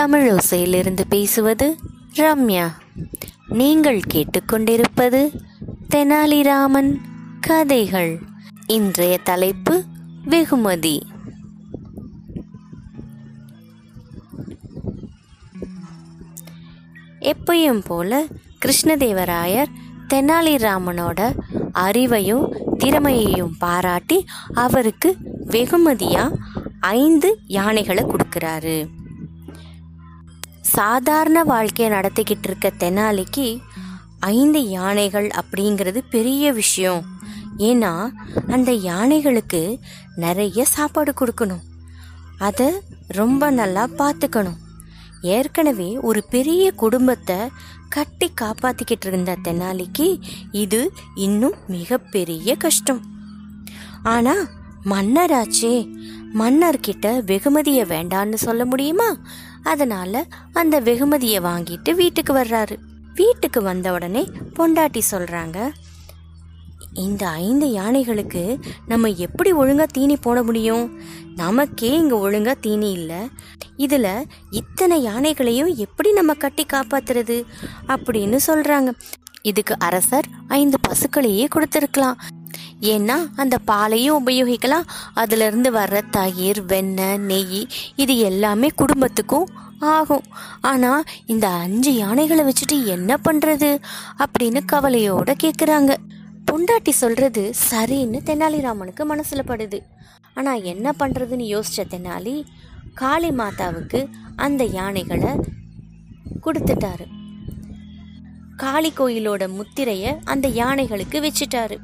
தமிழோசையிலிருந்து பேசுவது ரம்யா. நீங்கள் கேட்டுக்கொண்டிருப்பது தெனாலிராமன் கதைகள். இன்றைய தலைப்பு வெகுமதி. எப்பயும் போல கிருஷ்ணதேவராயர் தெனாலிராமனோட அறிவையும் திறமையையும் பாராட்டி அவருக்கு வெகுமதியா ஐந்து யானைகளை கொடுக்குறாரு. சாதாரண வாழ்க்கையை நடத்திக்கிட்டு இருக்க தெனாலிக்கு ஐந்து யானைகள் அப்படிங்கிறது பெரிய விஷயம். ஏன்னா அந்த யானைகளுக்கு நிறைய சாப்பாடு கொடுக்கணும். அதை ரொம்ப நல்லா பார்த்துக்கணும் ஏற்கனவே ஒரு பெரிய குடும்பத்தை கட்டி காப்பாத்திக்கிட்டு இருந்த தெனாலிக்கு இது இன்னும் மிகப்பெரிய கஷ்டம். ஆனா மன்னராச்சே மன்னர்கிட்ட வெகுமதியை வேண்டான்னு சொல்ல முடியுமா? அதனால அந்த வெகுமதியை வாங்கிட்டு வீட்டுக்கு வர்றாரு. வீட்டுக்கு வந்த உடனே பொண்டாட்டி சொல்றாங்க இந்த ஐந்து யானைகளுக்கு நம்ம எப்படி ஒழுங்கா தீனி போட முடியும்? நமக்கே இங்க ஒழுங்கா தீனி இல்ல. இதுல இத்தனை யானைகளையும் எப்படி நம்ம கட்டி காப்பாத்துறது? அப்படின்னு சொல்றாங்க. இதுக்கு அரசர் ஐந்து பசுக்களையே கொடுத்திருக்கலாம். ஏன்னா அந்த பாலையும் உபயோகிக்கலாம். அதிலிருந்து வர்ற தயிர் வெண்ணெய் நெய் இது எல்லாமே குடும்பத்துக்கும் ஆகும். ஆனா இந்த அஞ்சு யானைகளை வச்சுட்டு என்ன பண்றது? அப்படின்னு கவலையோட கேக்குறாங்க. பொண்டாட்டி சொல்றது சரின்னு தெனாலிராமனுக்கு மனசுல படுது. ஆனா என்ன பண்றதுன்னு யோசிச்ச தெனாலி காளி மாதாவுக்கு அந்த யானைகளை கொடுத்துட்டாரு. காளி கோயிலோட முத்திரைய அந்த யானைகளுக்கு வச்சுட்டாரு.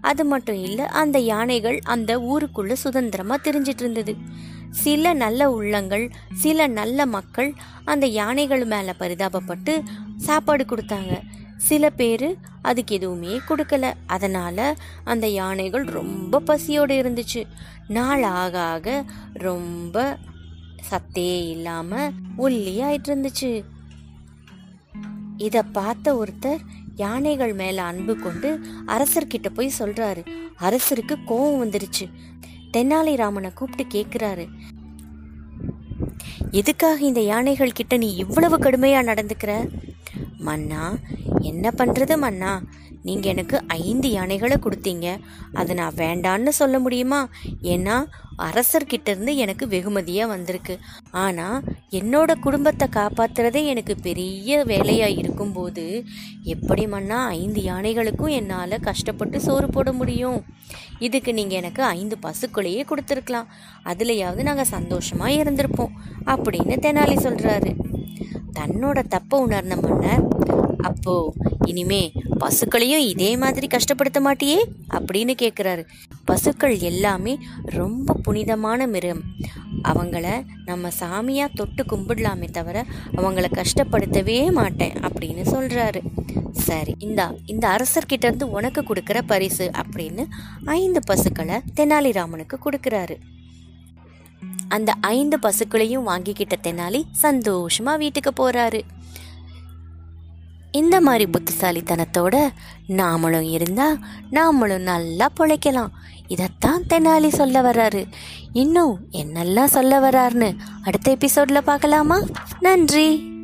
அது மட்டும் இல்லை அந்த யானைகள் அந்த ஊருக்குள்ள சுதந்திரமா தெரிஞ்சிட்டு இருந்தது. சில நல்ல உள்ளங்கள் சில நல்ல மக்கள் அந்த யானைகள் மேல பரிதாபப்பட்டு சாப்பாடு கொடுத்தாங்க. சில பேர் அதுக்கு எதுவுமே கொடுக்கல. அதனால அந்த யானைகள் ரொம்ப பசியோடு இருந்துச்சு. நாள் ஆக ஆக ரொம்ப சத்தே இல்லாம ஒல்லியாயிட்டு இருந்துச்சு. இத பார்த்த ஒருத்தர் யானைகள் மேல அன்பு கொண்டு அரசர்கிட்ட போய் சொல்றாரு. அரசருக்கு கோபம் வந்துருச்சு. தெனாலிராமனை கூப்பிட்டு கேக்குறாரு. எதுக்காக இந்த யானைகள் கிட்ட நீ இவ்வளவு கடுமையா நடந்துக்கிற? மன்னா என்ன பண்றது மன்னா? நீங்க எனக்கு ஐந்து யானைகளை கொடுத்தீங்க. அதை நான் வேண்டான்னு சொல்ல முடியுமா? ஏன்னா அரசர்கிட்ட இருந்து எனக்கு வெகுமதியா வந்திருக்கு. ஆனா என்னோட குடும்பத்தை காப்பாத்துறதே எனக்கு பெரிய வேலையா இருக்கும்போது எப்படி மன்னா ஐந்து யானைகளுக்கும் என்னால கஷ்டப்பட்டு சோறு போட முடியும்? இதுக்கு நீங்க எனக்கு ஐந்து பசுக்களையே கொடுத்துருக்கலாம். அதுலயாவது நாங்க சந்தோஷமா இருந்திருப்போம் அப்படின்னு தெனாலி சொல்றாரு. தன்னோட தப்பை உணர்ந்த மன்னர் அப்போ இனிமே பசுக்களையும் இதே மாதிரி கஷ்டப்படுத்த மாட்டியே? அப்படின்னு கேட்குறாரு பசுக்கள் எல்லாமே ரொம்ப புனிதமான மிருகம். அவங்கள நம்ம சாமியாக தொட்டு கும்பிடலாமே தவிர அவங்கள கஷ்டப்படுத்தவே மாட்டேன் அப்படின்னு சொல்கிறாரு சரி இந்தா இந்த அரசர்கிட்ட இருந்து உனக்கு கொடுக்குற பரிசு அப்படின்னு ஐந்து பசுக்களை தெனாலிராமனுக்கு கொடுக்குறாரு. அந்த ஐந்து பசுக்களையும் வாங்கிக்கிட்ட தெனாலி சந்தோஷமா வீட்டுக்கு போறாரு. இந்த மாதிரி புத்திசாலித்தனத்தோட நாமளும் இருந்தால் நாமளும் நல்லா பொழைக்கலாம். இதைத்தான் தெனாலி சொல்ல வர்றாரு. இன்னும் என்னெல்லாம் சொல்ல வர்றாருன்னு அடுத்த எபிசோடில் பார்க்கலாமா? நன்றி.